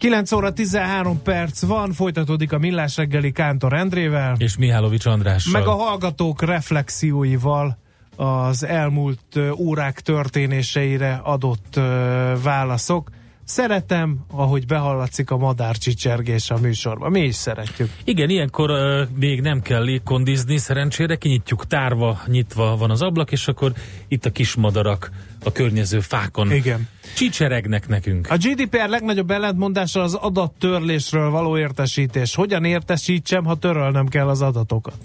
9 óra 13 perc van, folytatódik a Millás reggeli Kántor Endrével. És Mihálovics Andrással. Meg a hallgatók reflexióival az elmúlt órák történéseire adott válaszok. Szeretem, ahogy behallatszik a madár csicsergés a műsorba. Mi is szeretjük. Igen, ilyenkor uh, még nem kell légkondizni, szerencsére kinyitjuk tárva, nyitva van az ablak, és akkor itt a kis madarak a környező fákon Igen. csicseregnek nekünk. A GDPR legnagyobb ellentmondása az adattörlésről való értesítés. Hogyan értesítsem, ha törölnem kell az adatokat?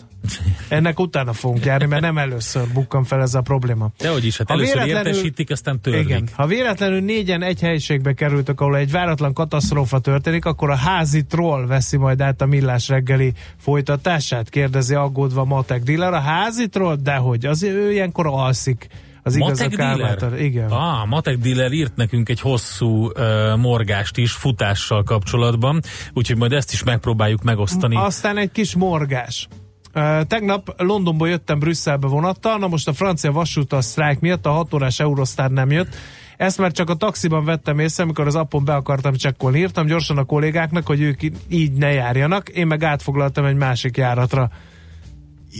Ennek utána fogunk járni, mert nem először bukkan fel ez a probléma. Dehogy is, hát Ha először véletlenül- értesítik, aztán törlik. Igen. Ha véletlenül négyen egy helyiségbe kerültek, ahol egy váratlan katasztrófa történik, akkor a házi troll veszi majd át a millás reggeli folytatását, kérdezi aggódva Matek Dealer. A házi troll? Dehogy, az ő ilyenkor alszik. Az igaz a Matek dealer? Kálmátor. Igen. Ah, Matek dealer írt nekünk egy hosszú uh, morgást is futással kapcsolatban, úgyhogy majd ezt is megpróbáljuk megosztani. Aztán egy kis morgás. Uh, tegnap Londonból jöttem Brüsszelbe vonattal, na most a francia vasúta sztrájk miatt a 6 órás Eurostar nem jött. Ezt már csak a taxiban vettem észre, amikor az appon be akartam csekkolni. Írtam gyorsan a kollégáknak, hogy ők így ne járjanak, én meg átfoglaltam egy másik járatra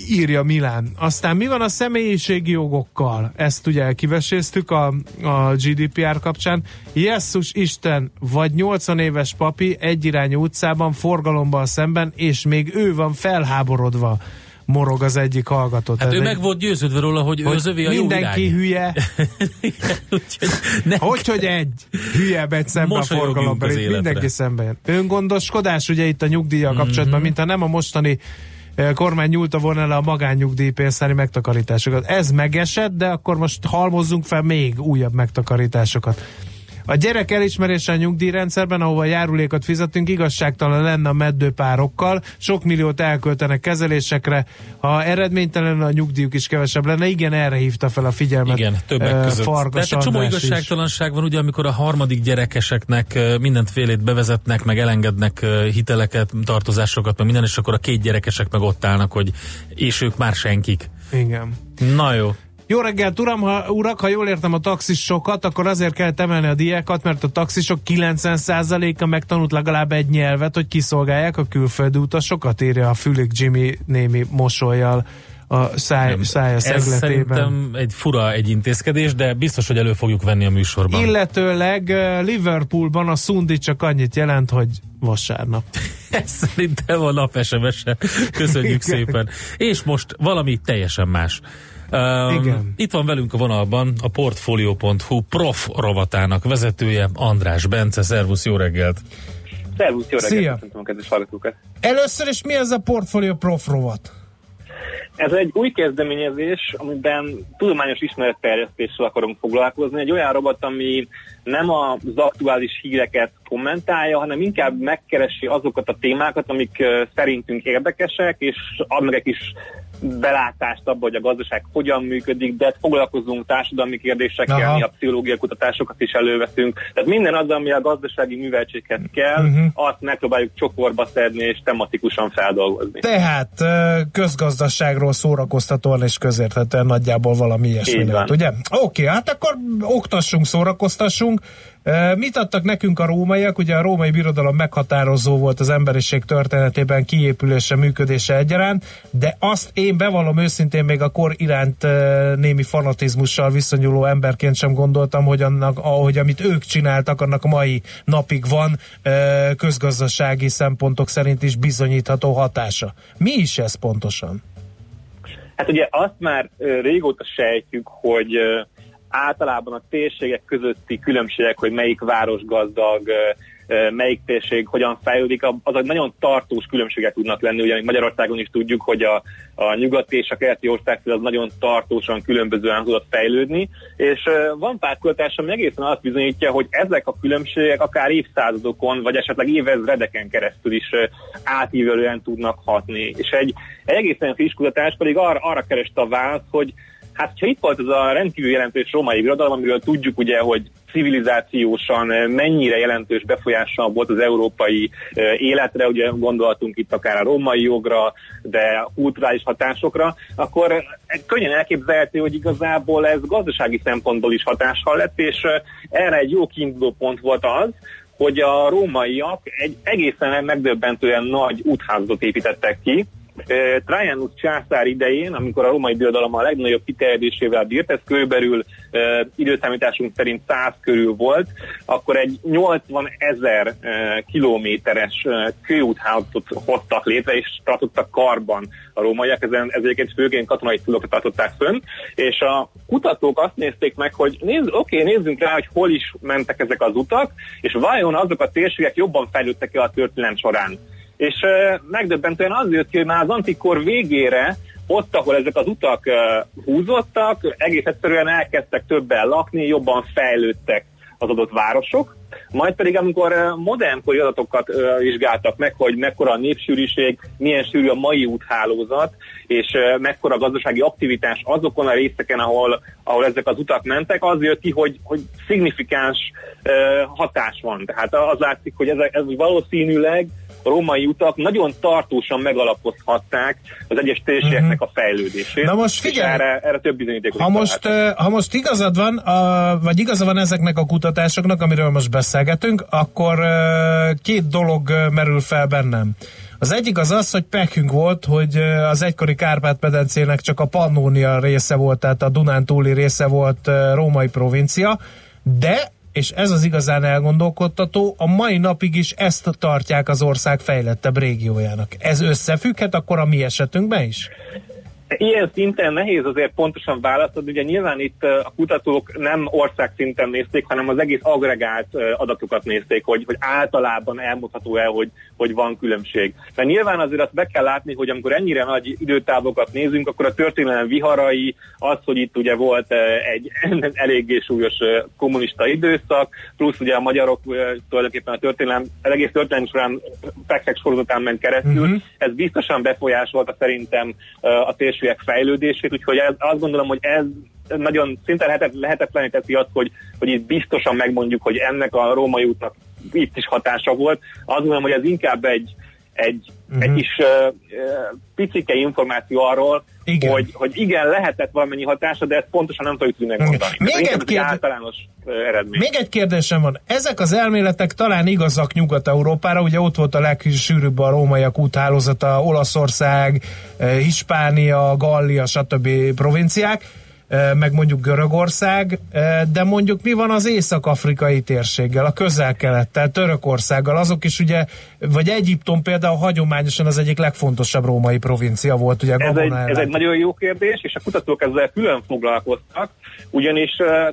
írja Milán. Aztán mi van a személyiségi jogokkal? Ezt ugye kiveséztük a, a GDPR kapcsán. Jesszus Isten, vagy 80 éves papi egyirányú utcában, forgalomban szemben, és még ő van felháborodva morog az egyik hallgató. Hát ő meg volt győződve róla, hogy, ő hogy az övé a jó mindenki irány. hülye, ne, hogy, hogy egy hülye megy szembe a forgalomban. mindenki szembe jön. Öngondoskodás ugye itt a nyugdíjjal kapcsolatban, mintha nem a mostani kormány nyúlta volna le a magánnyugdíjpénztári megtakarításokat. Ez megesett, de akkor most halmozzunk fel még újabb megtakarításokat. A gyerek elismerése a nyugdíjrendszerben, ahova járulékot fizetünk, igazságtalan lenne a meddőpárokkal, sok milliót elköltenek kezelésekre, ha eredménytelen a nyugdíjuk is kevesebb lenne. Igen, erre hívta fel a figyelmet. Igen, többek között. Farkas Tehát egy csomó András is. igazságtalanság van, ugye, amikor a harmadik gyerekeseknek eh, mindenfélét bevezetnek, meg elengednek hiteleket, tartozásokat, meg minden, és akkor a két gyerekesek meg ott állnak, hogy és ők már senkik. Igen. Na jó. Jó reggelt, uram, ha, urak, ha jól értem a taxisokat, akkor azért kell emelni a díjakat, mert a taxisok 90%-a megtanult legalább egy nyelvet, hogy kiszolgálják a külföldi utasokat, írja a Fülig Jimmy némi mosolyjal a száj, szája Ez szegletében. szerintem egy fura egy intézkedés, de biztos, hogy elő fogjuk venni a műsorban. Illetőleg Liverpoolban a szundi csak annyit jelent, hogy vasárnap. Ez szerintem a nap SMS-e. Köszönjük szépen. És most valami teljesen más. Um, Igen. Itt van velünk a vonalban a Portfolio.hu prof rovatának vezetője, András Bence. Szervusz, jó reggelt! Szervusz, jó Szia. reggelt, köszöntöm a kedves hallgatókat. Először is mi ez a Portfolio Prof rovat? Ez egy új kezdeményezés, amiben tudományos ismeretterjesztéssel akarunk foglalkozni. Egy olyan robot, ami nem az aktuális híreket kommentálja, hanem inkább megkeresi azokat a témákat, amik szerintünk érdekesek, és adnak egy kis belátást abba, hogy a gazdaság hogyan működik, de foglalkozunk társadalmi kérdésekkel, Aha. mi a pszichológia kutatásokat is előveszünk. Tehát minden az, ami a gazdasági műveltséghez kell, Mhm. azt megpróbáljuk csokorba szedni és tematikusan feldolgozni. Tehát közgazdaságról szórakoztatóan és közérthetően nagyjából valami ilyesmi lehet, ugye? Oké, hát akkor oktassunk, szórakoztassunk. Mit adtak nekünk a rómaiak? Ugye a római birodalom meghatározó volt az emberiség történetében kiépülése, működése egyaránt, de azt én bevallom őszintén még a kor iránt némi fanatizmussal viszonyuló emberként sem gondoltam, hogy annak, ahogy amit ők csináltak, annak mai napig van közgazdasági szempontok szerint is bizonyítható hatása. Mi is ez pontosan? Hát ugye azt már régóta sejtjük, hogy általában a térségek közötti különbségek, hogy melyik város gazdag, melyik térség hogyan fejlődik, azok nagyon tartós különbségek tudnak lenni, ugye Magyarországon is tudjuk, hogy a, a nyugati és a keleti országfél az nagyon tartósan különbözően tudott fejlődni, és van pár kutatás, ami egészen azt bizonyítja, hogy ezek a különbségek akár évszázadokon, vagy esetleg évezredeken keresztül is átívelően tudnak hatni. És egy, egy egészen friss kutatás pedig arra, arra kereste a választ, hogy Hát, ha itt volt ez a rendkívül jelentős római birodalom, amiről tudjuk ugye, hogy civilizációsan mennyire jelentős befolyással volt az európai életre, ugye gondoltunk itt akár a római jogra, de kulturális hatásokra, akkor könnyen elképzelhető, hogy igazából ez gazdasági szempontból is hatással lett, és erre egy jó kiinduló pont volt az, hogy a rómaiak egy egészen megdöbbentően nagy útházat építettek ki, Trajanus császár idején, amikor a római birodalom a legnagyobb kiterjedésével bírt, ez körülbelül időszámításunk szerint 100 körül volt, akkor egy 80 ezer kilométeres kőúthálózatot hoztak létre, és tartottak karban a rómaiak, ezen, ezeket főként katonai célokat tartották fönn, és a kutatók azt nézték meg, hogy nézz, oké, nézzünk rá, hogy hol is mentek ezek az utak, és vajon azok a térségek jobban fejlődtek-e a történelem során és megdöbbentően az jött ki, hogy már az antikor végére ott, ahol ezek az utak húzottak, egész egyszerűen elkezdtek többen lakni, jobban fejlődtek az adott városok, majd pedig amikor modernkori adatokat vizsgáltak meg, hogy mekkora a népsűrűség, milyen sűrű a mai úthálózat, és mekkora a gazdasági aktivitás azokon a részeken, ahol, ahol ezek az utak mentek, az jött ki, hogy, hogy szignifikáns hatás van. Tehát az látszik, hogy ez, ez valószínűleg római utak nagyon tartósan megalapozhatták az egyes térségeknek a fejlődését. Na most figyelj, erre, erre több bizonyítékot ha most, ha most igazad van, a, vagy igaza van ezeknek a kutatásoknak, amiről most beszélgetünk, akkor két dolog merül fel bennem. Az egyik az az, hogy pekünk volt, hogy az egykori Kárpát-medencének csak a Pannónia része volt, tehát a Dunántúli része volt római provincia, de és ez az igazán elgondolkodtató, a mai napig is ezt tartják az ország fejlettebb régiójának. Ez összefügghet akkor a mi esetünkben is? Ilyen szinten nehéz azért pontosan válaszolni, ugye nyilván itt a kutatók nem ország szinten nézték, hanem az egész agregált adatokat nézték, hogy, hogy általában elmondható el, hogy, hogy van különbség. De nyilván azért azt be kell látni, hogy amikor ennyire nagy időtávokat nézünk, akkor a történelem viharai, az, hogy itt ugye volt egy eléggé súlyos kommunista időszak, plusz ugye a magyarok tulajdonképpen a történelem, az egész történelem során fektek sorozatán ment keresztül, uh-huh. ez biztosan befolyásolta szerintem a térség térségek fejlődését, úgyhogy ez, azt gondolom, hogy ez nagyon szinte lehetet, lehetetlené teszi azt, hogy, hogy itt biztosan megmondjuk, hogy ennek a római útnak itt is hatása volt. Azt gondolom, hogy ez inkább egy, egy, uh-huh. egy kis uh, picike információ arról, igen. Hogy, hogy igen, lehetett valamennyi hatása, de ezt pontosan nem tudjuk megmondani. Még egy, kérd... általános eredmény. Még egy kérdésem van. Ezek az elméletek talán igazak Nyugat-Európára, ugye ott volt a legsűrűbb a rómaiak úthálózata, Olaszország, Hispánia, Gallia, stb. provinciák meg mondjuk Görögország, de mondjuk mi van az észak-afrikai térséggel, a közel-kelettel, Törökországgal, azok is ugye, vagy Egyiptom például hagyományosan az egyik legfontosabb római provincia volt, ugye ez egy, ez egy nagyon jó kérdés, és a kutatók ezzel külön foglalkoztak, ugyanis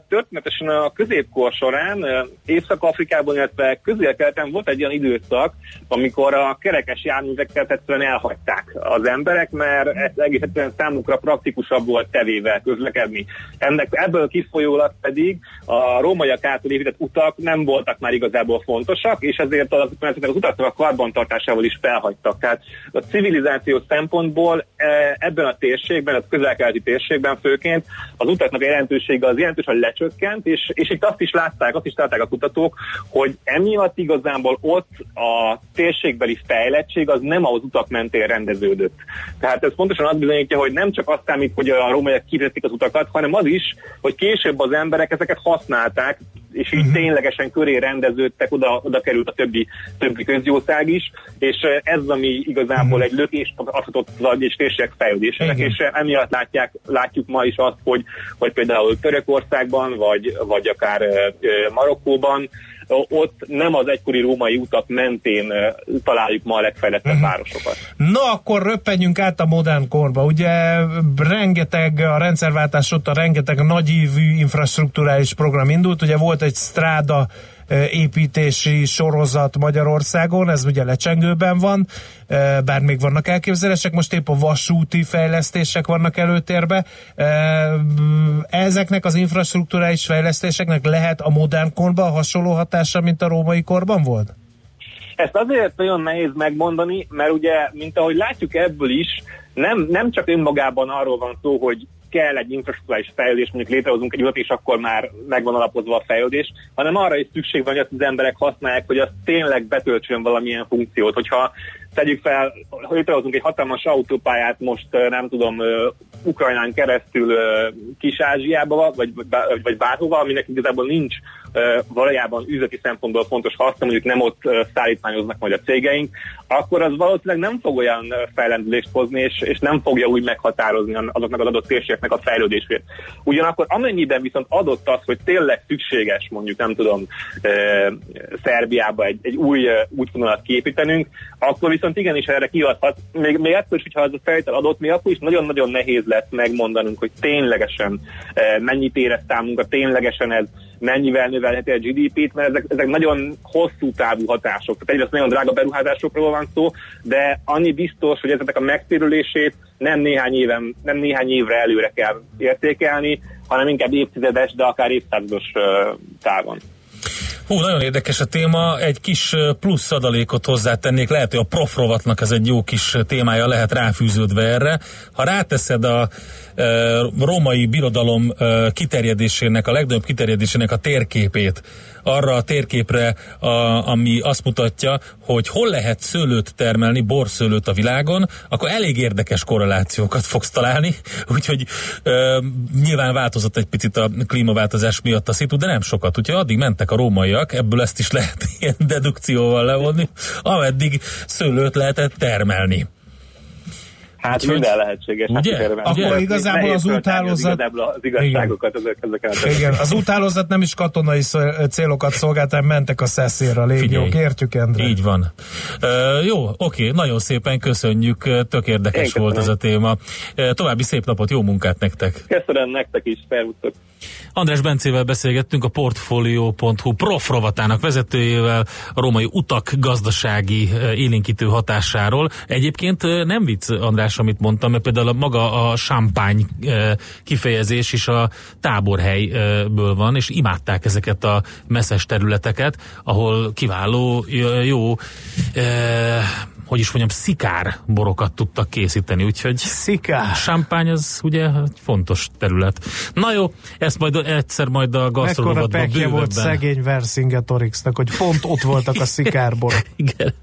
történetesen a középkor során Észak-Afrikában, illetve közel-keleten volt egy olyan időszak, amikor a kerekes járműveket egyszerűen elhagyták az emberek, mert ez egész egyszerűen számukra praktikusabb volt tevével közlekedni közlekedni. Ennek, ebből kifolyólag pedig a rómaiak által épített utak nem voltak már igazából fontosak, és ezért az, az utaknak a karbantartásával is felhagytak. Tehát a civilizáció szempontból e, ebben a térségben, a közelkeleti térségben főként az utaknak a jelentősége az jelentősen lecsökkent, és, és itt azt is látták, azt is látták a kutatók, hogy emiatt igazából ott a térségbeli fejlettség az nem az utak mentén rendeződött. Tehát ez pontosan azt bizonyítja, hogy nem csak azt számít, hogy a rómaiak kivezették az utak utakat, hanem az is, hogy később az emberek ezeket használták, és így uh-huh. ténylegesen köré rendeződtek, oda, oda került a többi, többi közjószág is, és ez ami igazából uh-huh. egy lökést adhatott az agy és térségek fejlődésének, és emiatt látják, látjuk ma is azt, hogy, hogy például Törökországban, vagy, vagy akár Marokkóban ott nem az egykori római utak mentén találjuk ma a legfejlettebb uh-huh. városokat. Na akkor röppenjünk át a modern korba. Ugye rengeteg a rendszerváltás óta rengeteg nagyívű infrastruktúrális program indult. Ugye volt egy stráda építési sorozat Magyarországon, ez ugye lecsengőben van, bár még vannak elképzelések, most épp a vasúti fejlesztések vannak előtérbe. Ezeknek az infrastruktúrális fejlesztéseknek lehet a modern korban hasonló hatása, mint a római korban volt? Ezt azért nagyon nehéz megmondani, mert ugye, mint ahogy látjuk ebből is, nem, nem csak önmagában arról van szó, hogy kell egy infrastruktúrális fejlődés, mondjuk létrehozunk egy utat, és akkor már megvan alapozva a fejlődés, hanem arra is szükség van, hogy azt az emberek használják, hogy az tényleg betöltsön valamilyen funkciót. Hogyha tegyük fel, hogy létrehozunk egy hatalmas autópályát most, nem tudom, Ukrajnán keresztül Kis-Ázsiába, vagy, vagy bárhova, aminek igazából nincs valójában üzleti szempontból fontos haszna, mondjuk nem ott szállítmányoznak majd a cégeink, akkor az valószínűleg nem fog olyan fellendülést hozni, és, és nem fogja úgy meghatározni azoknak az adott térségeknek a fejlődését. Ugyanakkor amennyiben viszont adott az, hogy tényleg szükséges, mondjuk nem tudom, Szerbiába egy, egy új útvonalat képítenünk, akkor viszont igenis erre kiadhat, még, még ettől is, hogyha az a feltétel adott, mi akkor is nagyon-nagyon nehéz lesz megmondanunk, hogy ténylegesen mennyit érez számunkra, ténylegesen ez mennyivel növelheti a GDP-t, mert ezek, ezek nagyon hosszú távú hatások. Tehát egyrészt nagyon drága beruházásokról van szó, de annyi biztos, hogy ezeknek a megtérülését nem néhány, éven, nem néhány évre előre kell értékelni, hanem inkább évtizedes, de akár évszázados távon. Hú, nagyon érdekes a téma, egy kis plusz adalékot hozzátennék, lehet, hogy a profrovatnak ez egy jó kis témája lehet ráfűződve erre. Ha ráteszed a római birodalom kiterjedésének, a legnagyobb kiterjedésének a térképét arra a térképre, a, ami azt mutatja, hogy hol lehet szőlőt termelni, borszőlőt a világon, akkor elég érdekes korrelációkat fogsz találni, úgyhogy ö, nyilván változott egy picit a klímaváltozás miatt a szitu, de nem sokat, úgyhogy addig mentek a rómaiak, ebből ezt is lehet ilyen dedukcióval levonni, ameddig szőlőt lehetett termelni. Hát Úgyhogy, minden lehetséges. Hát ugye? Hát, Akkor ugye? igazából az úthálózat... Az igazságokat ezek, ezek Igen, az úthálózat nem is katonai célokat szolgált, hanem mentek a szeszér a légiók. Értjük, Endre? Így van. Uh, jó, oké, nagyon szépen köszönjük, tök érdekes volt ez a téma. Uh, további szép napot, jó munkát nektek! Köszönöm nektek is, felúszok! András Bencével beszélgettünk a Portfolio.hu prof rovatának vezetőjével a római utak gazdasági élénkítő hatásáról. Egyébként nem vicc, András, amit mondtam, mert például a maga a champagne kifejezés is a táborhelyből van, és imádták ezeket a messzes területeket, ahol kiváló, jó hogy is mondjam, szikár borokat tudtak készíteni, úgyhogy szikár. Champagne az ugye egy fontos terület. Na jó, ezt majd egyszer majd a gasztronovatban bővebben. volt szegény Vercingetorixnak, hogy pont ott voltak a szikárborok. Igen.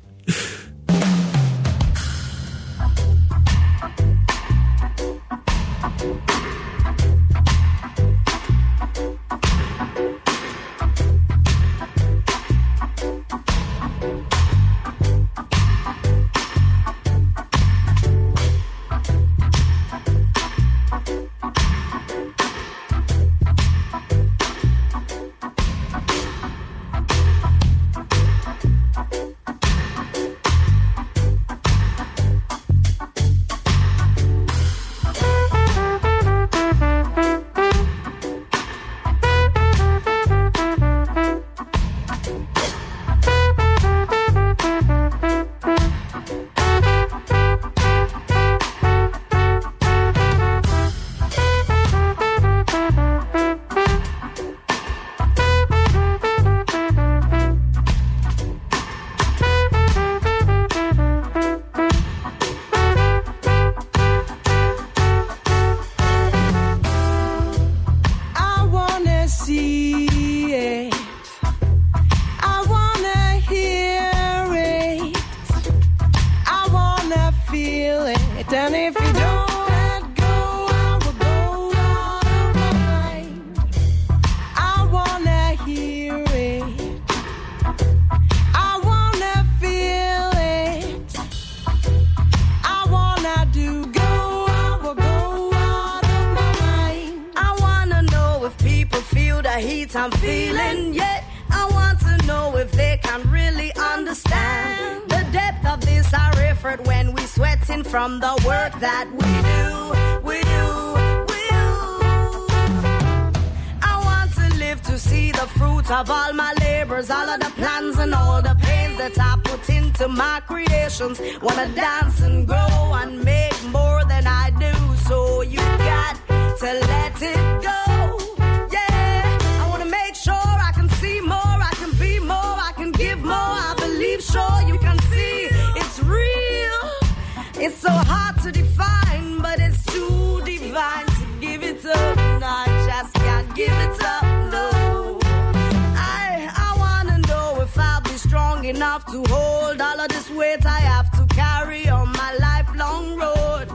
Enough to hold all of this weight I have to carry on my lifelong road.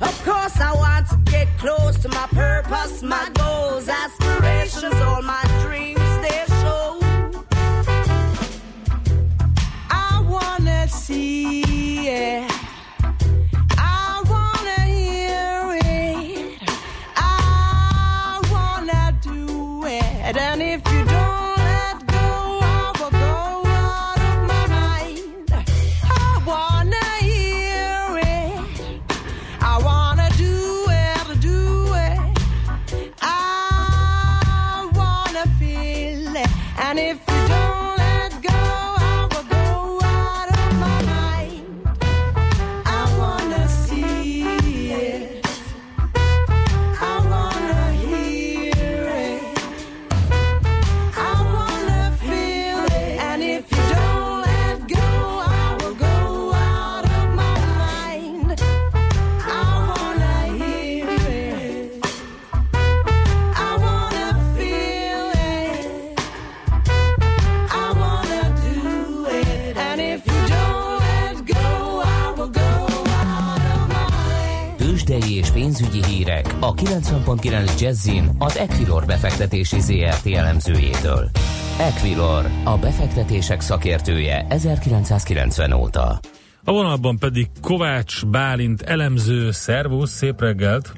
Of course, I want to get close to my purpose, my goals, aspirations, all my dreams. 90.9 Jazzin az Equilor befektetési ZRT elemzőjétől. Equilor, a befektetések szakértője 1990 óta. A vonalban pedig Kovács Bálint elemző, szervusz, szép reggelt!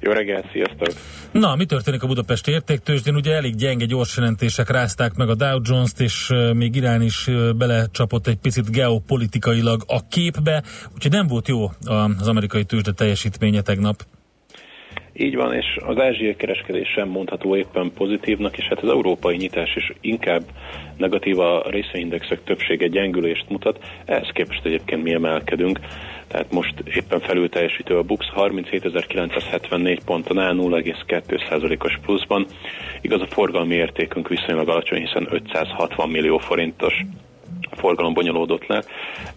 Jó reggelt, sziasztok! Na, mi történik a Budapesti értéktőzsdén? Ugye elég gyenge gyors jelentések rázták meg a Dow Jones-t, és még Irán is belecsapott egy picit geopolitikailag a képbe, úgyhogy nem volt jó az amerikai tőzsde teljesítménye tegnap. Így van, és az ázsiai kereskedés sem mondható éppen pozitívnak, és hát az európai nyitás is inkább negatív a részvényindexek többsége gyengülést mutat, ehhez képest egyébként mi emelkedünk, tehát most éppen felül teljesítő a BUX 37.974 ponton áll 0,2%-os pluszban, igaz a forgalmi értékünk viszonylag alacsony, hiszen 560 millió forintos forgalom bonyolódott le.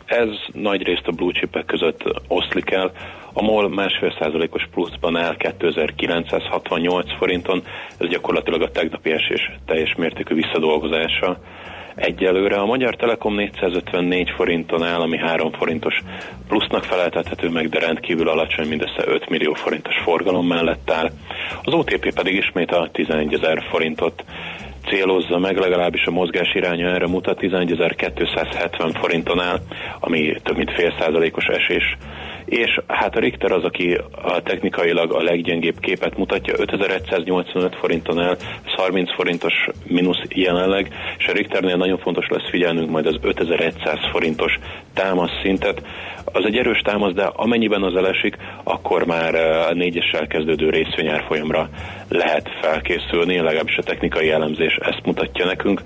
Ez nagy részt a blue chipek között oszlik el. A MOL másfél százalékos pluszban áll 2968 forinton, ez gyakorlatilag a tegnapi esés teljes mértékű visszadolgozása. Egyelőre a Magyar Telekom 454 forinton áll, ami 3 forintos plusznak feleltethető meg, de rendkívül alacsony, mindössze 5 millió forintos forgalom mellett áll. Az OTP pedig ismét a 11 ezer forintot célozza meg, legalábbis a mozgás iránya erre mutat, 11.270 forinton áll, ami több mint fél százalékos esés. És hát a Richter az, aki a technikailag a leggyengébb képet mutatja, 5185 forinton áll, ez 30 forintos mínusz jelenleg, és a Richternél nagyon fontos lesz figyelnünk majd az 5100 forintos támasz szintet. Az egy erős támasz, de amennyiben az elesik, akkor már a négyessel kezdődő részvényárfolyamra lehet felkészülni, legalábbis a technikai elemzés ezt mutatja nekünk.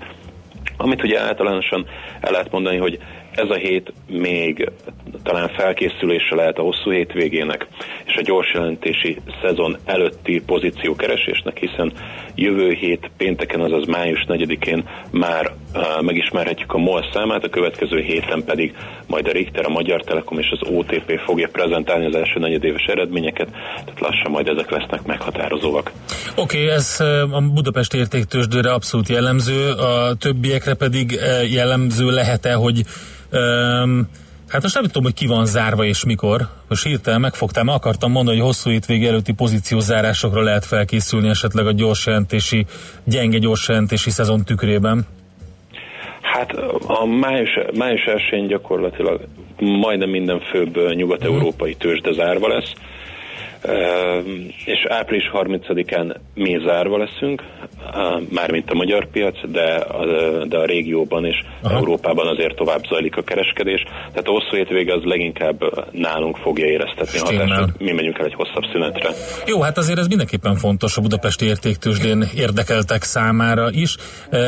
Amit ugye általánosan el lehet mondani, hogy ez a hét még talán felkészülése lehet a hosszú hétvégének és a gyors jelentési szezon előtti pozíciókeresésnek, hiszen jövő hét pénteken, azaz május 4-én már uh, megismerhetjük a MOL számát, a következő héten pedig majd a Richter, a Magyar Telekom és az OTP fogja prezentálni az első negyedéves eredményeket, tehát lassan majd ezek lesznek meghatározóak. Oké, okay, ez a Budapest értéktősdőre abszolút jellemző, a többiekre pedig jellemző lehet-e, hogy Um, hát most nem tudom, hogy ki van zárva és mikor. Most hirtelen megfogtam, akartam mondani, hogy hosszú hétvég előtti pozíciózárásokra lehet felkészülni esetleg a gyorsjelentési, gyenge gyorsjelentési szezon tükrében. Hát a május, május 1 gyakorlatilag majdnem minden főbb nyugat-európai tőzsde zárva lesz. És április 30-án mi zárva leszünk, mármint a magyar piac, de a, de a régióban és Aha. Európában azért tovább zajlik a kereskedés. Tehát a hosszú hétvége az leginkább nálunk fogja éreztetni a hatást, mi megyünk el egy hosszabb szünetre. Jó, hát azért ez mindenképpen fontos a budapesti értéktősdén érdekeltek számára is.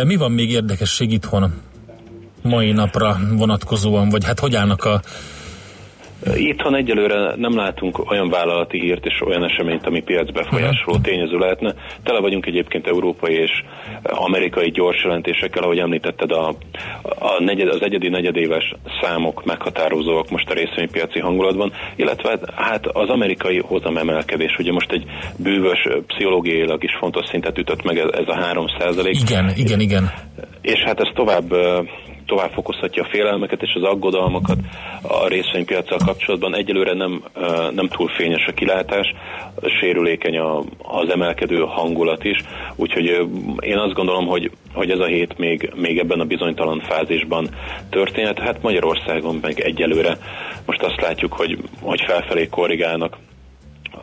Mi van még érdekesség itthon mai napra vonatkozóan, vagy hát hogy állnak a Itthon egyelőre nem látunk olyan vállalati hírt és olyan eseményt, ami piacbefolyásoló tényező lehetne. Tele vagyunk egyébként európai és amerikai gyors jelentésekkel, ahogy említetted, a, a negyed, az egyedi negyedéves számok meghatározóak most a részvénypiaci hangulatban, illetve hát az amerikai hozamemelkedés, ugye most egy bűvös, pszichológiailag is fontos szintet ütött meg ez a 3 százalék. Igen, igen, igen. És hát ez tovább tovább fokozhatja a félelmeket és az aggodalmakat a részvénypiacsal kapcsolatban. Egyelőre nem, nem túl fényes a kilátás, sérülékeny a, az emelkedő hangulat is, úgyhogy én azt gondolom, hogy, hogy ez a hét még, még ebben a bizonytalan fázisban történhet. Hát Magyarországon meg egyelőre most azt látjuk, hogy, hogy felfelé korrigálnak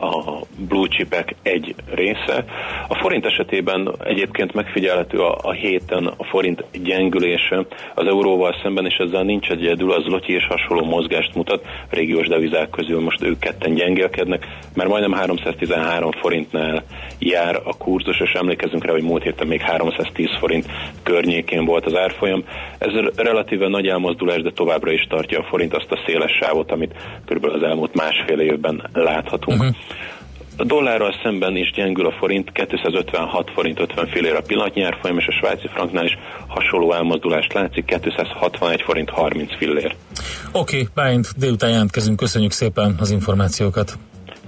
a blue chipek egy része. A forint esetében egyébként megfigyelhető a, a héten a forint gyengülése az euróval szemben, és ezzel nincs egyedül, az lotyi és hasonló mozgást mutat. A régiós devizák közül most ők ketten gyengélkednek, mert majdnem 313 forintnál jár a kurzus, és emlékezünk rá, hogy múlt héten még 310 forint környékén volt az árfolyam. Ez relatíve nagy elmozdulás, de továbbra is tartja a forint azt a széles sávot, amit körülbelül az elmúlt másfél évben láthatunk. Uh-huh. A dollárral szemben is gyengül a forint, 256 forint 50 fillér a pillanatnyi árfolyam, és a svájci franknál is hasonló elmozdulást látszik, 261 forint 30 fillér. Oké, okay, Bálint, délután jelentkezünk, köszönjük szépen az információkat.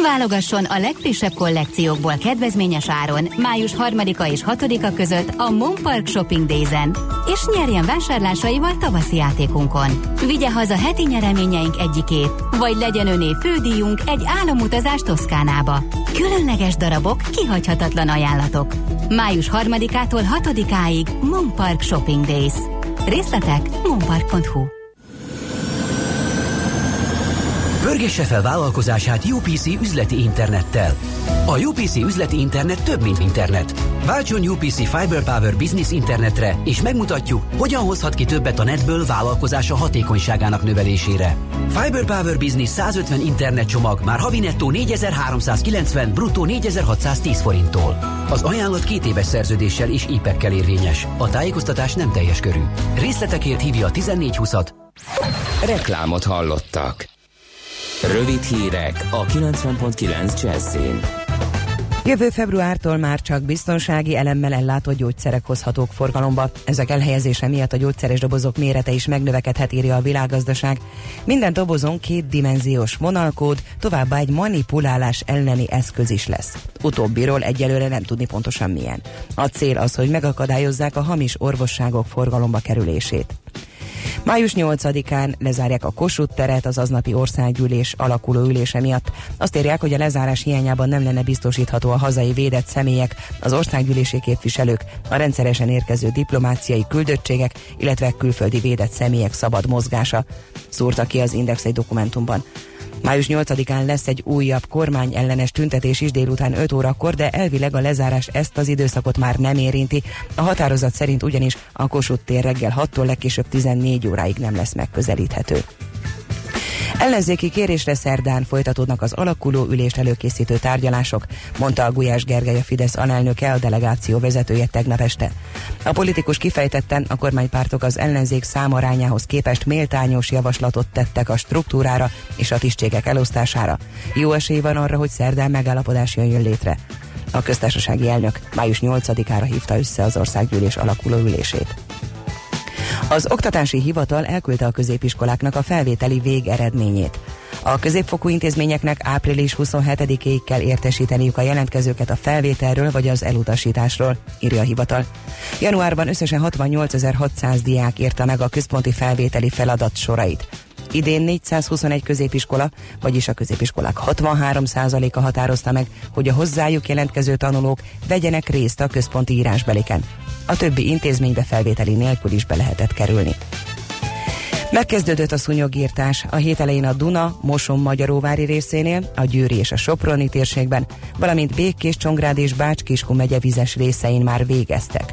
Válogasson a legfrissebb kollekciókból kedvezményes áron május 3-a és 6-a között a Mon Park Shopping Days-en, és nyerjen vásárlásaival tavaszi játékunkon. Vigye haza heti nyereményeink egyikét, vagy legyen öné fődíjunk egy álomutazás Toszkánába. Különleges darabok, kihagyhatatlan ajánlatok. Május 3-ától 6-áig Mon Park Shopping Days. Részletek monpark.hu Pörgesse fel vállalkozását UPC üzleti internettel. A UPC üzleti internet több, mint internet. Váltson UPC Fiber Power Business internetre, és megmutatjuk, hogyan hozhat ki többet a netből vállalkozása hatékonyságának növelésére. Fiber Power Business 150 internet csomag már havi nettó 4390, bruttó 4610 forinttól. Az ajánlat két éves szerződéssel és IPEC-kel érvényes. A tájékoztatás nem teljes körű. Részletekért hívja a 1420-at. Reklámot hallottak. Rövid hírek a 90.9 Jazzin. Jövő februártól már csak biztonsági elemmel ellátott gyógyszerek hozhatók forgalomba. Ezek elhelyezése miatt a gyógyszeres dobozok mérete is megnövekedhet, írja a világgazdaság. Minden dobozon két dimenziós vonalkód, továbbá egy manipulálás elleni eszköz is lesz. Utóbbiról egyelőre nem tudni pontosan milyen. A cél az, hogy megakadályozzák a hamis orvosságok forgalomba kerülését. Május 8-án lezárják a Kossuth teret az aznapi országgyűlés alakuló ülése miatt. Azt írják, hogy a lezárás hiányában nem lenne biztosítható a hazai védett személyek, az országgyűlési képviselők, a rendszeresen érkező diplomáciai küldöttségek, illetve külföldi védett személyek szabad mozgása, szúrta ki az Index egy dokumentumban. Május 8-án lesz egy újabb kormány ellenes tüntetés is délután 5 órakor, de elvileg a lezárás ezt az időszakot már nem érinti. A határozat szerint ugyanis a Kossuth tér reggel 6-tól legkésőbb 14 óráig nem lesz megközelíthető. Ellenzéki kérésre szerdán folytatódnak az alakuló ülést előkészítő tárgyalások, mondta a Gulyás Gergely a Fidesz alelnöke, a delegáció vezetője tegnap este. A politikus kifejtetten a kormánypártok az ellenzék számarányához képest méltányos javaslatot tettek a struktúrára és a tisztségek elosztására. Jó esély van arra, hogy szerdán megállapodás jön létre. A köztársasági elnök május 8-ára hívta össze az országgyűlés alakuló ülését. Az oktatási hivatal elküldte a középiskoláknak a felvételi végeredményét. A középfokú intézményeknek április 27-ig kell értesíteniük a jelentkezőket a felvételről vagy az elutasításról, írja a hivatal. Januárban összesen 68.600 diák írta meg a központi felvételi feladat sorait. Idén 421 középiskola, vagyis a középiskolák 63%-a határozta meg, hogy a hozzájuk jelentkező tanulók vegyenek részt a központi írásbeliken. A többi intézménybe felvételi nélkül is be lehetett kerülni. Megkezdődött a szúnyogírtás a hét elején a Duna, Moson Magyaróvári részénél, a Győri és a Soproni térségben, valamint Békés, Csongrád és Bács-Kiskun megye vizes részein már végeztek.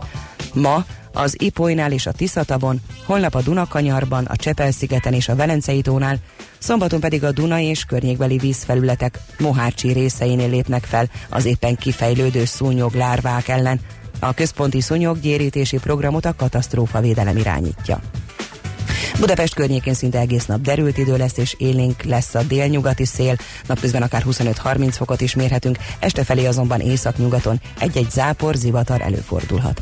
Ma az Ipolynál és a Tiszatavon, holnap a Dunakanyarban, a Csepel-szigeten és a Velencei tónál, szombaton pedig a Duna és környékbeli vízfelületek Mohárcsi részeinél lépnek fel az éppen kifejlődő szúnyog lárvák ellen. A központi szúnyoggyérítési programot a katasztrófa védelem irányítja. Budapest környékén szinte egész nap derült idő lesz, és élénk lesz a délnyugati szél. Napközben akár 25-30 fokot is mérhetünk, este felé azonban északnyugaton egy-egy zápor, zivatar előfordulhat.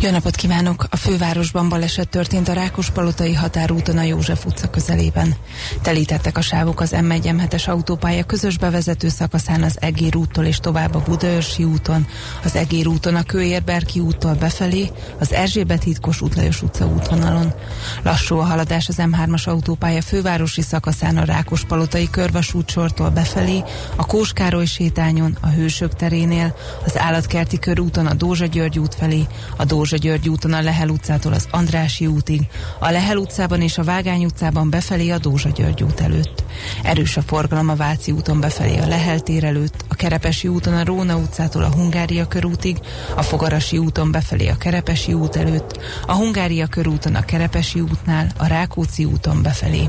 jó napot kívánok! A fővárosban baleset történt a Rákospalotai határúton a József utca közelében. Telítettek a sávok az m 1 es autópálya közös bevezető szakaszán az Egér úttól és tovább a Budaörsi úton, az Egér úton a Kőérberki úttól befelé, az Erzsébet híd Kossuth Lajos utca útvonalon. Lassú a haladás az M3-as autópálya fővárosi szakaszán a Rákospalotai körvasút sortól befelé, a Kóskároly sétányon, a Hősök terénél, az Állatkerti körúton a Dózsa György út felé, a Dózsa György úton a Lehel utcától az Andrási útig, a Lehel utcában és a Vágány utcában befelé a Dózsa György út előtt. Erős a forgalom a Váci úton befelé a Lehel tér előtt, a Kerepesi úton a Róna utcától a Hungária körútig, a Fogarasi úton befelé a Kerepesi út előtt, a Hungária körúton a Kerepesi útnál, a Rákóczi úton befelé.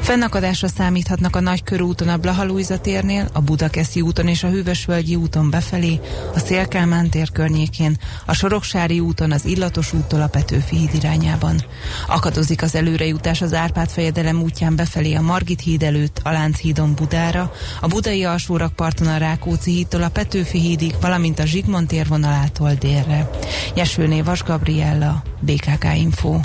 Fennakadásra számíthatnak a Nagy körúton a Blahalújza térnél, a Budakeszi úton és a Hűvösvölgyi úton befelé, a Szélkálmán tér környékén, a Soroksári úton az Illatos úttól a Petőfi híd irányában. Akadozik az előrejutás az Árpád fejedelem útján befelé a Margit híd előtt, a Lánchídon Budára, a Budai alsórakparton a Rákóczi hídtól a Petőfi hídig, valamint a Zsigmond térvonalától délre. Nyesőné Vas Gabriella, BKK Info.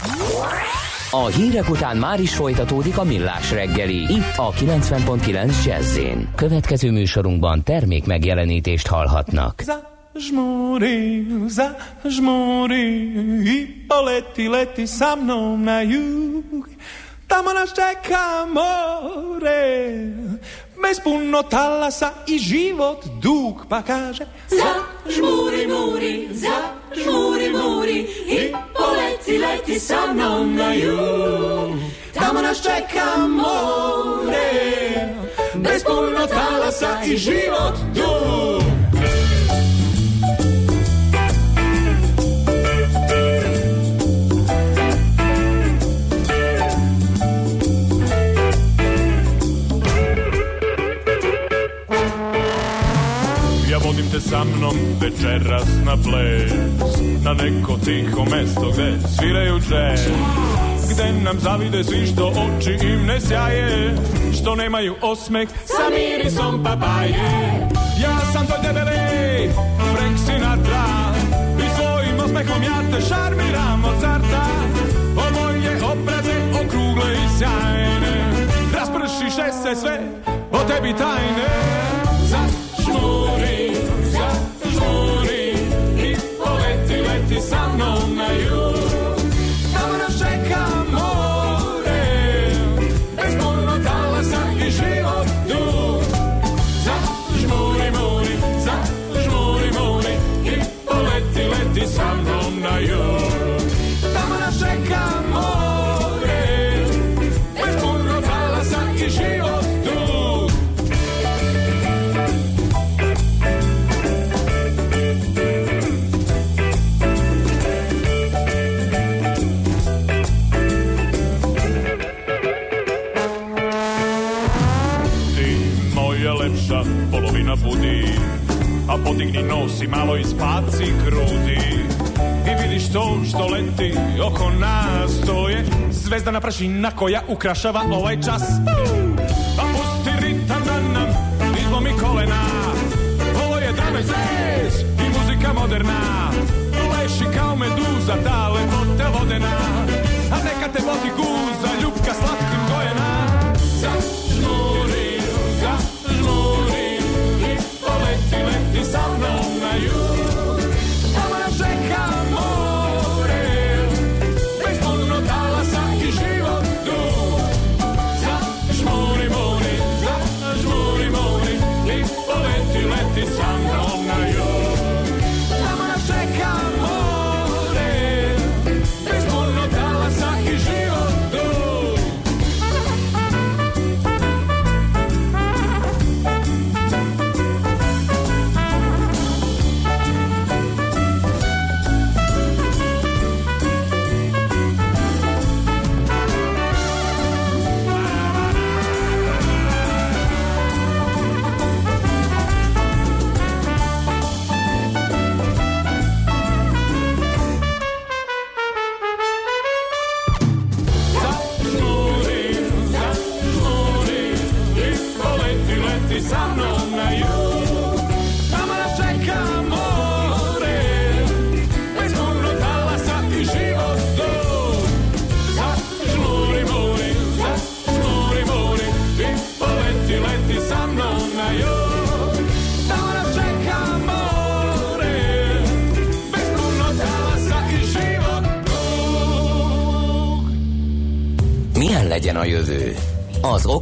A hírek után már is folytatódik a millás reggeli, itt a 90.9 jazz Következő műsorunkban termék megjelenítést hallhatnak. Zažmúri, zažmúri i poleti, leti sa mnou na jug. Tam nás čaká more, bez puno talasa i život dug, pa kaže Zažmúri, múri, zažmúri, múri i poleti, leti sa mnou na jug. Tam nás čaká more, bez puno talasa i život dug. Sa mnom večeras na ples. Na neko tiho mesto gde sviraju džez. Gde nam zavide svi što oči im ne sjaje Što nemaju osmeh sa mirisom papaje. Ja sam tvoj debeli Frank Sinatra I svojim osmehom ja te šarmiram od zarta O moje obraze okrugle i sjajne Raspršiše se sve o tebi tajne Podigni nos i malo ispaci grudi. I vidiš to što leti oko nas. To je zvezdana prašina koja ukrašava ovaj čas. A pusti ritam da nam izlomi kolena. Ovo je drama i zez i muzika moderna. Leši kao meduza, ta lepote vodena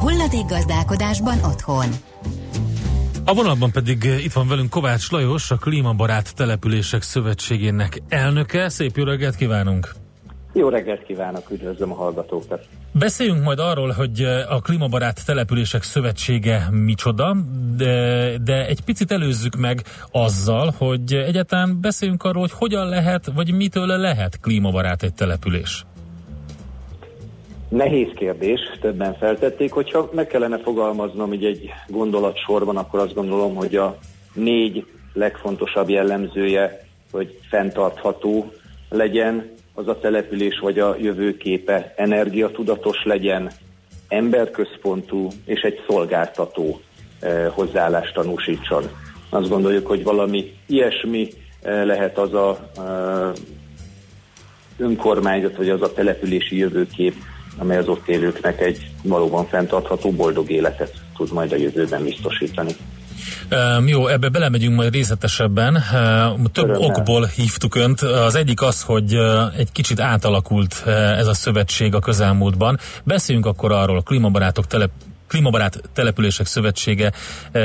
Hulladék gazdálkodásban otthon. A vonalban pedig eh, itt van velünk Kovács Lajos, a Klímabarát Települések Szövetségének elnöke. Szép jó reggelt kívánunk! Jó reggelt kívánok, üdvözlöm a hallgatókat. Beszéljünk majd arról, hogy eh, a Klímabarát Települések Szövetsége micsoda, de, de egy picit előzzük meg azzal, hogy egyáltalán beszéljünk arról, hogy hogyan lehet, vagy mitől lehet klímabarát egy település. Nehéz kérdés, többen feltették, hogyha meg kellene fogalmaznom így egy gondolatsorban, akkor azt gondolom, hogy a négy legfontosabb jellemzője, hogy fenntartható legyen az a település, vagy a jövőképe energiatudatos legyen, emberközpontú és egy szolgáltató eh, hozzáállást tanúsítson. Azt gondoljuk, hogy valami ilyesmi eh, lehet az a eh, önkormányzat, vagy az a települési jövőkép, amely az ott élőknek egy valóban fenntartható, boldog életet tud majd a jövőben biztosítani. Um, jó, ebbe belemegyünk majd részletesebben. Uh, több Örömmel. okból hívtuk Önt. Az egyik az, hogy uh, egy kicsit átalakult uh, ez a szövetség a közelmúltban. Beszéljünk akkor arról, a klímabarátok telep Klímabarát Települések Szövetsége.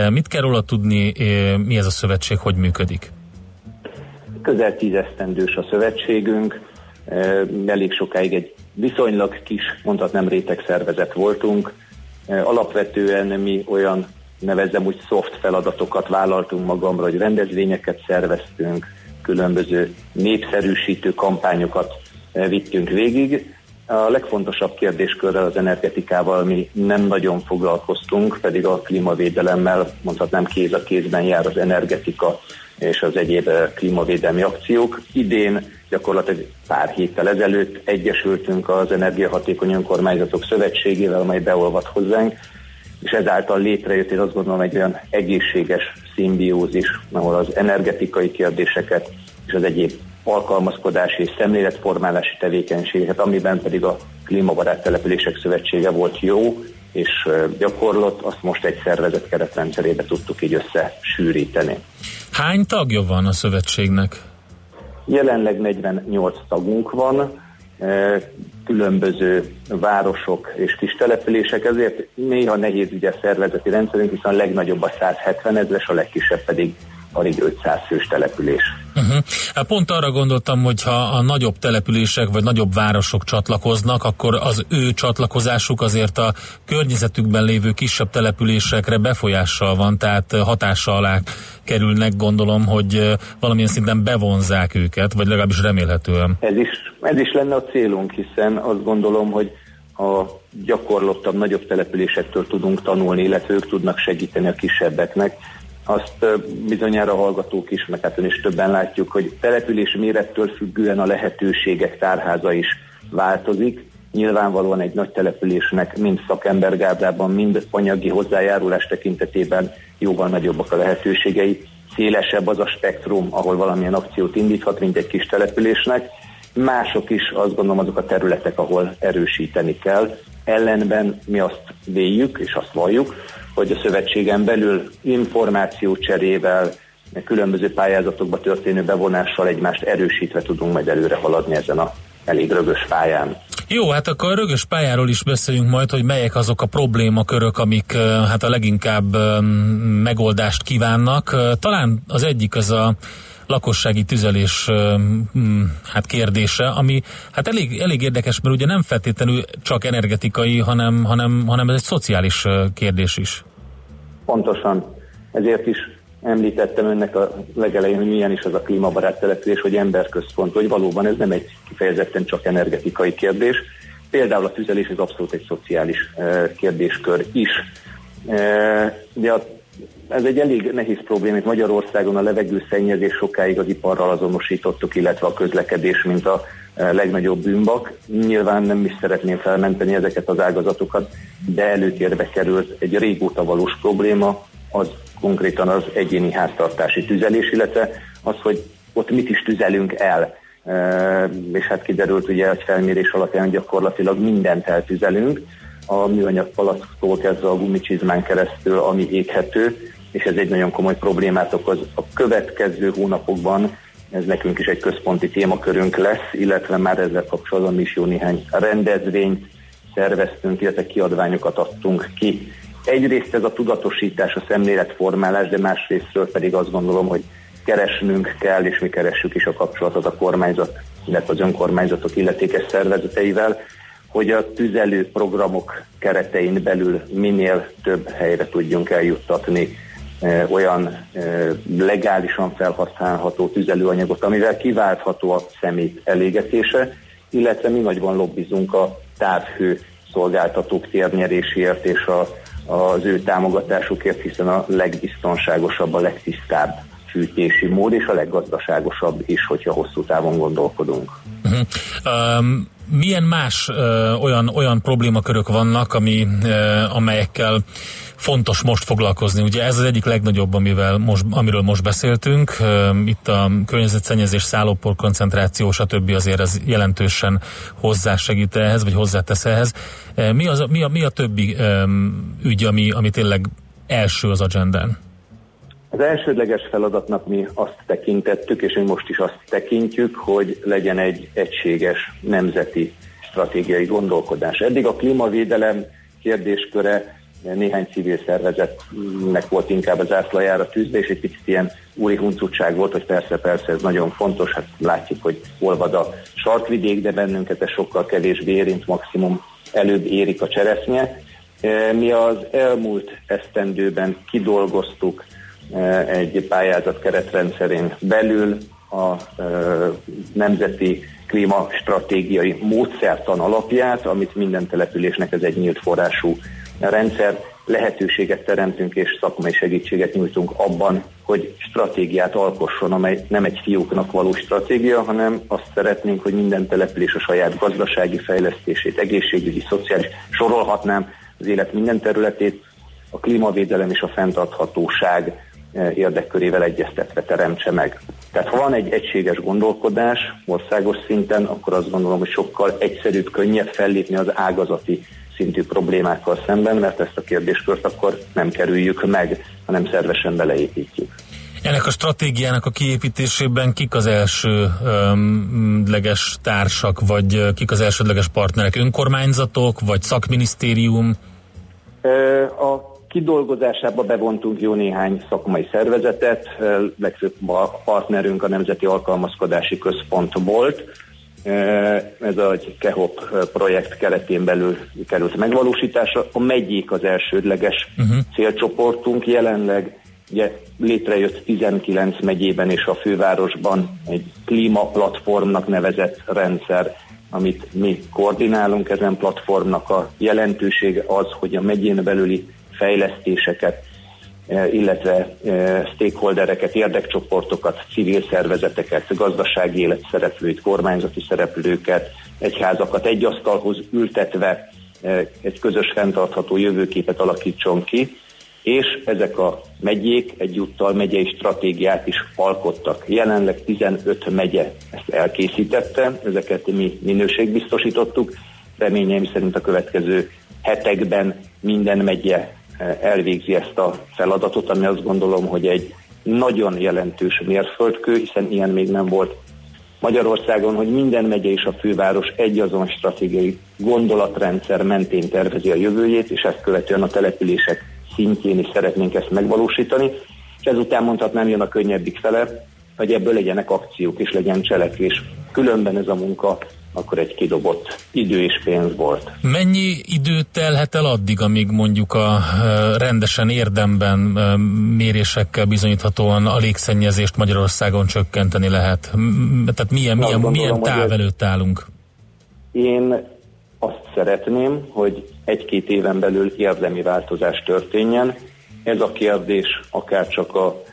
Mit kell róla tudni, mi ez a szövetség, hogy működik? Közel tíz esztendős a szövetségünk, elég sokáig egy viszonylag kis, mondhatnám réteg szervezet voltunk. Alapvetően mi olyan nevezzem úgy soft feladatokat vállaltunk magamra, hogy rendezvényeket szerveztünk, különböző népszerűsítő kampányokat vittünk végig. A legfontosabb kérdéskörrel az energetikával mi nem nagyon foglalkoztunk, pedig a klímavédelemmel mondhatnám kéz a kézben jár az energetika és az egyéb klímavédelmi akciók. Idén gyakorlatilag pár héttel ezelőtt egyesültünk az Energiahatékony Önkormányzatok Szövetségével, amely beolvad hozzánk, és ezáltal létrejött, én azt gondolom, egy olyan egészséges szimbiózis, ahol az energetikai kérdéseket és az egyéb alkalmazkodási és szemléletformálási tevékenységeket, amiben pedig a Klímabarát Települések Szövetsége volt jó és gyakorlott, azt most egy szervezet keretrendszerébe tudtuk így összesűríteni. Hány tagja van a szövetségnek? Jelenleg 48 tagunk van, különböző városok és kis települések, ezért néha nehéz ugye a szervezeti rendszerünk, hiszen a legnagyobb a 170 ezres, a legkisebb pedig alig 500 fős település. Uh-huh. Pont arra gondoltam, hogy ha a nagyobb települések vagy nagyobb városok csatlakoznak, akkor az ő csatlakozásuk azért a környezetükben lévő kisebb településekre befolyással van, tehát hatással alá kerülnek, gondolom, hogy valamilyen szinten bevonzák őket, vagy legalábbis remélhetően. Ez is, ez is lenne a célunk, hiszen azt gondolom, hogy a gyakorlottabb, nagyobb településektől tudunk tanulni, illetve ők tudnak segíteni a kisebbeknek. Azt bizonyára hallgatók is, meg hát ön is többen látjuk, hogy település mérettől függően a lehetőségek tárháza is változik. Nyilvánvalóan egy nagy településnek mind szakembergárdában, mind anyagi hozzájárulás tekintetében jóval nagyobbak a lehetőségei. Szélesebb az a spektrum, ahol valamilyen akciót indíthat, mint egy kis településnek. Mások is azt gondolom azok a területek, ahol erősíteni kell. Ellenben mi azt véljük és azt valljuk, hogy a szövetségen belül információcserével, különböző pályázatokba történő bevonással egymást erősítve tudunk majd előre haladni ezen a elég rögös pályán. Jó, hát akkor a rögös pályáról is beszéljünk majd, hogy melyek azok a problémakörök, amik hát a leginkább megoldást kívánnak. Talán az egyik az a lakossági tüzelés mm, hát kérdése, ami hát elég, elég érdekes, mert ugye nem feltétlenül csak energetikai, hanem, hanem, hanem ez egy szociális kérdés is. Pontosan. Ezért is említettem önnek a legelején, hogy milyen is az a klímabarát település, hogy emberközpont, hogy valóban ez nem egy kifejezetten csak energetikai kérdés. Például a tüzelés az abszolút egy szociális kérdéskör is. De a, ez egy elég nehéz probléma, itt Magyarországon a levegőszennyezés sokáig az iparral azonosítottuk, illetve a közlekedés, mint a eh, legnagyobb bűnbak. Nyilván nem is szeretném felmenteni ezeket az ágazatokat, de előtérbe került egy régóta valós probléma, az konkrétan az egyéni háztartási tüzelés, illetve az, hogy ott mit is tüzelünk el. E, és hát kiderült ugye egy felmérés alapján gyakorlatilag mindent eltüzelünk, a műanyag palacktól kezdve a gumicsizmán keresztül, ami éghető, és ez egy nagyon komoly problémát okoz. A következő hónapokban ez nekünk is egy központi témakörünk lesz, illetve már ezzel kapcsolatban is jó néhány rendezvényt szerveztünk, illetve kiadványokat adtunk ki. Egyrészt ez a tudatosítás, a szemléletformálás, de másrésztről pedig azt gondolom, hogy keresnünk kell, és mi keressük is a kapcsolatot a kormányzat, illetve az önkormányzatok illetékes szervezeteivel, hogy a tüzelő programok keretein belül minél több helyre tudjunk eljuttatni eh, olyan eh, legálisan felhasználható tüzelőanyagot, amivel kiváltható a szemét elégetése, illetve mi nagyban lobbizunk a távhő szolgáltatók térnyeréséért és a, az ő támogatásukért, hiszen a legbiztonságosabb, a legtisztább fűtési mód, és a leggazdaságosabb is, hogyha hosszú távon gondolkodunk. Uh-huh. Um, milyen más uh, olyan, olyan problémakörök vannak, ami, uh, amelyekkel fontos most foglalkozni? Ugye ez az egyik legnagyobb, amivel most, amiről most beszéltünk. Uh, itt a környezetszennyezés, szállópor koncentráció, stb. azért ez jelentősen hozzásegít ehhez, vagy hozzátesz ehhez. Uh, mi, az, mi, a, mi a többi um, ügy, ami, ami tényleg első az agendán? Az elsődleges feladatnak mi azt tekintettük, és mi most is azt tekintjük, hogy legyen egy egységes nemzeti stratégiai gondolkodás. Eddig a klímavédelem kérdésköre néhány civil szervezetnek volt inkább az ászlajára tűzve, és egy picit ilyen úri huncutság volt, hogy persze, persze ez nagyon fontos, hát látjuk, hogy olvad a sarkvidék, de bennünket ez sokkal kevésbé érint, maximum előbb érik a cseresznye. Mi az elmúlt esztendőben kidolgoztuk egy pályázat keretrendszerén belül a nemzeti klímastratégiai módszertan alapját, amit minden településnek ez egy nyílt forrású rendszer, lehetőséget teremtünk és szakmai segítséget nyújtunk abban, hogy stratégiát alkosson, amely nem egy fiúknak való stratégia, hanem azt szeretnénk, hogy minden település a saját gazdasági fejlesztését, egészségügyi, szociális, sorolhatnám az élet minden területét, a klímavédelem és a fenntarthatóság érdekkörével egyeztetve teremtse meg. Tehát ha van egy egységes gondolkodás országos szinten, akkor azt gondolom, hogy sokkal egyszerűbb, könnyebb fellépni az ágazati szintű problémákkal szemben, mert ezt a kérdéskört akkor nem kerüljük meg, hanem szervesen beleépítjük. Ennek a stratégiának a kiépítésében kik az elsőleges társak, vagy kik az elsődleges partnerek? Önkormányzatok, vagy szakminisztérium? A kidolgozásába bevontunk jó néhány szakmai szervezetet, legfőbb a partnerünk a Nemzeti Alkalmazkodási Központ volt. Ez a KEHOP projekt keretén belül került megvalósításra. A megyék az elsődleges uh-huh. célcsoportunk jelenleg. Ugye létrejött 19 megyében és a fővárosban egy klímaplatformnak nevezett rendszer, amit mi koordinálunk. Ezen platformnak a jelentősége az, hogy a megyén belüli fejlesztéseket, eh, illetve eh, stakeholdereket, érdekcsoportokat, civil szervezeteket, gazdasági élet szereplőit, kormányzati szereplőket, egyházakat egy asztalhoz ültetve eh, egy közös fenntartható jövőképet alakítson ki, és ezek a megyék egyúttal megyei stratégiát is alkottak. Jelenleg 15 megye ezt elkészítette, ezeket mi minőségbiztosítottuk. Reményeim szerint a következő hetekben minden megye elvégzi ezt a feladatot, ami azt gondolom, hogy egy nagyon jelentős mérföldkő, hiszen ilyen még nem volt Magyarországon, hogy minden megye és a főváros egy azon stratégiai gondolatrendszer mentén tervezi a jövőjét, és ezt követően a települések szintjén is szeretnénk ezt megvalósítani. És ezután mondhatnám, jön a könnyebbik fele, hogy ebből legyenek akciók és legyen cselekvés. Különben ez a munka akkor egy kidobott idő és pénz volt. Mennyi idő telhet el addig, amíg mondjuk a e, rendesen érdemben e, mérésekkel bizonyíthatóan a légszennyezést Magyarországon csökkenteni lehet? Tehát milyen, milyen, gondolom, milyen táv előtt állunk? Én azt szeretném, hogy egy-két éven belül érdemi változás történjen. Ez a kérdés, akár csak a,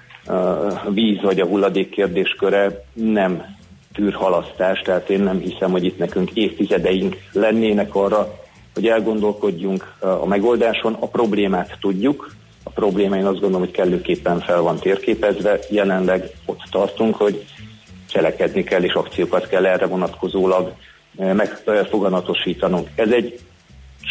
a víz vagy a hulladék kérdésköre nem tűr halasztást, tehát én nem hiszem, hogy itt nekünk évtizedeink lennének arra, hogy elgondolkodjunk a megoldáson. A problémát tudjuk, a probléma én azt gondolom, hogy kellőképpen fel van térképezve. Jelenleg ott tartunk, hogy cselekedni kell, és akciókat kell erre vonatkozólag megfoganatosítanunk. Ez egy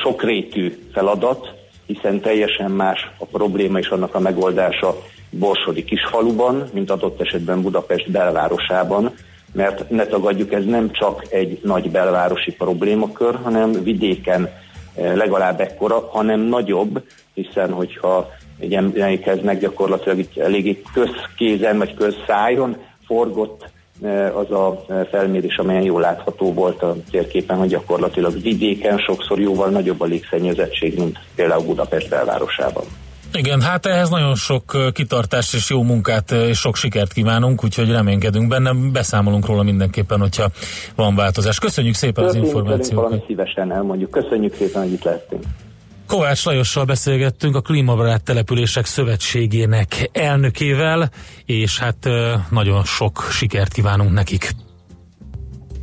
sokrétű feladat, hiszen teljesen más a probléma és annak a megoldása Borsodi kisfaluban, mint adott esetben Budapest belvárosában, mert ne tagadjuk, ez nem csak egy nagy belvárosi problémakör, hanem vidéken eh, legalább ekkora, hanem nagyobb, hiszen hogyha egy emlékeznek gyakorlatilag itt eléggé közkézen vagy közszájon forgott eh, az a felmérés, amelyen jól látható volt a térképen, hogy gyakorlatilag vidéken sokszor jóval nagyobb a légszennyezettség, mint például Budapest belvárosában. Igen, hát ehhez nagyon sok kitartást és jó munkát és sok sikert kívánunk, úgyhogy reménykedünk benne, beszámolunk róla mindenképpen, hogyha van változás. Köszönjük szépen az Történik velünk információkat. valami szívesen elmondjuk. Köszönjük szépen, hogy itt lettünk. Kovács Lajossal beszélgettünk a Klímabarát Települések Szövetségének elnökével, és hát nagyon sok sikert kívánunk nekik.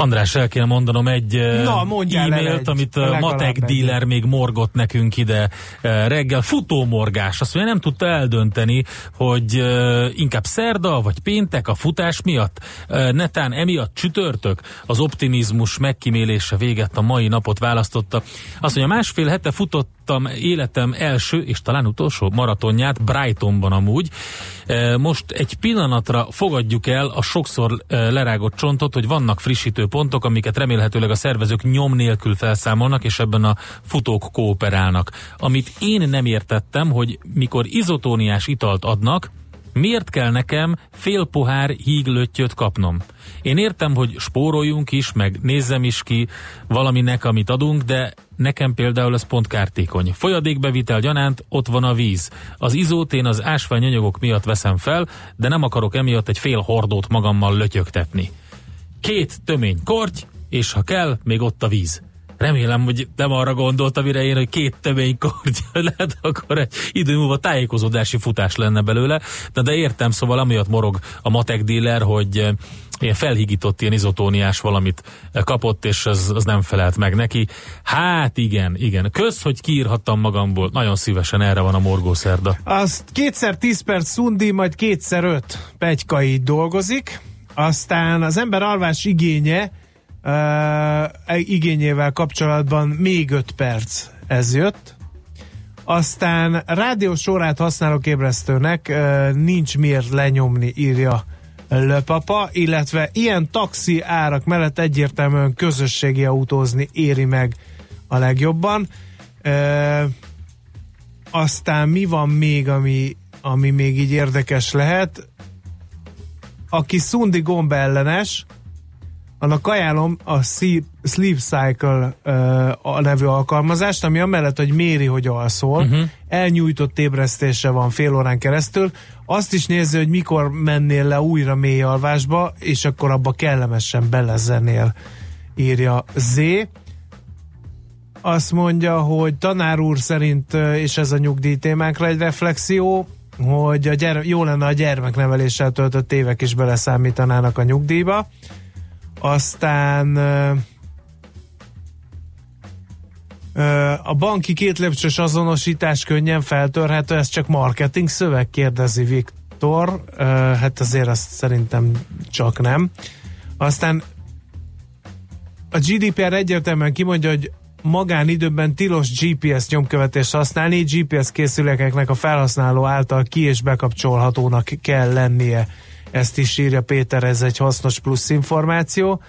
András, el kéne mondanom egy eh, Na, e-mailt, egy, amit a matek dealer még morgott nekünk ide eh, reggel. Futómorgás. Azt mondja, nem tudta eldönteni, hogy eh, inkább szerda vagy péntek a futás miatt. Netán emiatt csütörtök az optimizmus megkímélése véget a mai napot választotta. Azt mondja, másfél hete futottam életem első és talán utolsó maratonját Brightonban amúgy. Eh, Most egy pillanatra fogadjuk el a sokszor eh, lerágott csontot, hogy vannak frissítő pontok, amiket remélhetőleg a szervezők nyom nélkül felszámolnak, és ebben a futók kooperálnak. Amit én nem értettem, hogy mikor izotóniás italt adnak, Miért kell nekem fél pohár híglöttyöt kapnom? Én értem, hogy spóroljunk is, meg nézzem is ki valaminek, amit adunk, de nekem például ez pont kártékony. Folyadékbevitel gyanánt ott van a víz. Az izót én az ásványanyagok miatt veszem fel, de nem akarok emiatt egy fél hordót magammal lötyögtetni. Két tömény korty, és ha kell, még ott a víz. Remélem, hogy nem arra gondoltam mire én, hogy két tömény lehet, akkor egy idő múlva tájékozódási futás lenne belőle. De, de értem, szóval amiatt morog a matek dealer, hogy eh, ilyen felhigított ilyen izotóniás valamit eh, kapott, és az, az nem felelt meg neki. Hát igen, igen. Kösz, hogy kiírhattam magamból. Nagyon szívesen erre van a morgószerda. Azt kétszer 10 perc szundi, majd kétszer 5 Pegyka így dolgozik. aztán az ember alvás igénye, uh, igényével kapcsolatban még 5 perc ez jött. Aztán rádiós órát használok ébresztőnek, uh, nincs miért lenyomni, írja Löpapa, illetve ilyen taxi árak mellett egyértelműen közösségi autózni éri meg a legjobban. Uh, aztán mi van még, ami, ami még így érdekes lehet? Aki szundi gomb ellenes, annak ajánlom a Sleep Cycle uh, a nevű alkalmazást, ami amellett, hogy méri, hogy alszol, uh-huh. elnyújtott ébresztése van fél órán keresztül, azt is nézi, hogy mikor mennél le újra mély alvásba, és akkor abba kellemesen belezenél, írja Z. Azt mondja, hogy tanár úr szerint, és ez a nyugdíj témánkra egy reflexió, hogy a gyere, jó lenne a gyermekneveléssel töltött évek is beleszámítanának a nyugdíjba. Aztán a banki két lépcsős azonosítás könnyen feltörhető, ez csak marketing szöveg, kérdezi Viktor. Hát azért azt szerintem csak nem. Aztán a GDPR egyértelműen kimondja, hogy magánidőben tilos GPS nyomkövetést használni, GPS készülékeknek a felhasználó által ki- és bekapcsolhatónak kell lennie. Ezt is írja Péter, ez egy hasznos plusz információ.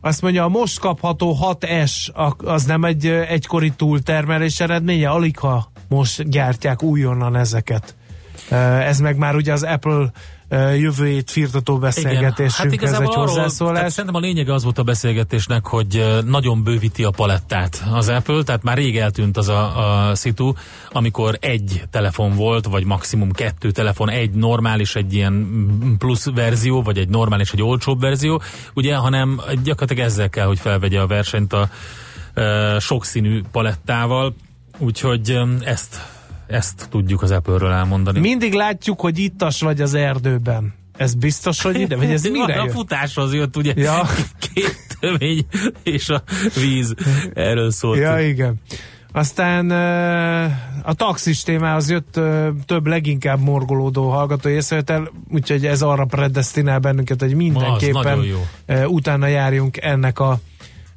Azt mondja, a most kapható 6S az nem egy egykori túltermelés eredménye, alig ha most gyártják újonnan ezeket. Ez meg már ugye az Apple jövőjét firtató beszélgetésünkhez Igen. Hát egy arról, hozzászólás. szerintem a lényege az volt a beszélgetésnek, hogy nagyon bővíti a palettát az Apple, tehát már rég eltűnt az a, a szitu, amikor egy telefon volt, vagy maximum kettő telefon, egy normális, egy ilyen plusz verzió, vagy egy normális, egy olcsóbb verzió, ugye, hanem gyakorlatilag ezzel kell, hogy felvegye a versenyt a sokszínű palettával, úgyhogy ezt ezt tudjuk az Apple-ről elmondani. Mindig látjuk, hogy ittas vagy az erdőben. Ez biztos, hogy ide, vagy ez mire A futáshoz jött ugye Ja. két tömény és a víz. Erről szólt. Ja, igen. Aztán a taxis témához jött több leginkább morgolódó hallgató észrevétel, úgyhogy ez arra predestinál bennünket, hogy mindenképpen utána járjunk ennek a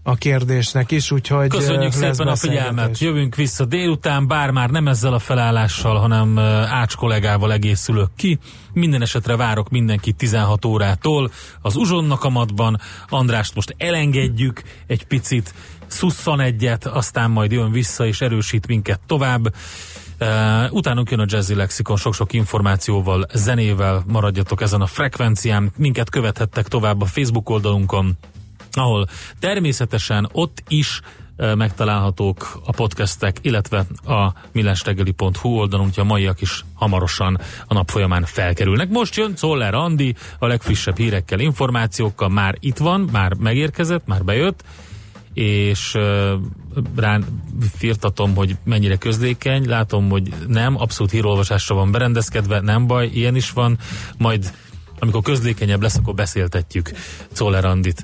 a kérdésnek is, úgyhogy Köszönjük szépen a figyelmet. Jövünk vissza délután, bár már nem ezzel a felállással, hanem Ács kollégával egészülök ki. Minden esetre várok mindenkit 16 órától az Uzsonna kamatban. Andrást most elengedjük egy picit, szusszan egyet, aztán majd jön vissza és erősít minket tovább. Uh, utánunk jön a Jazzy Lexikon sok-sok információval, zenével, maradjatok ezen a frekvencián, minket követhettek tovább a Facebook oldalunkon, ahol természetesen ott is uh, megtalálhatók a podcastek, illetve a millástegeli.hu oldalon, úgyhogy a maiak is hamarosan a nap folyamán felkerülnek. Most jön Czoller Andi a legfrissebb hírekkel, információkkal, már itt van, már megérkezett, már bejött, és uh, rán firtatom, hogy mennyire közlékeny, látom, hogy nem, abszolút hírolvasásra van berendezkedve, nem baj, ilyen is van, majd amikor közlékenyebb lesz, akkor beszéltetjük Czoller Andit.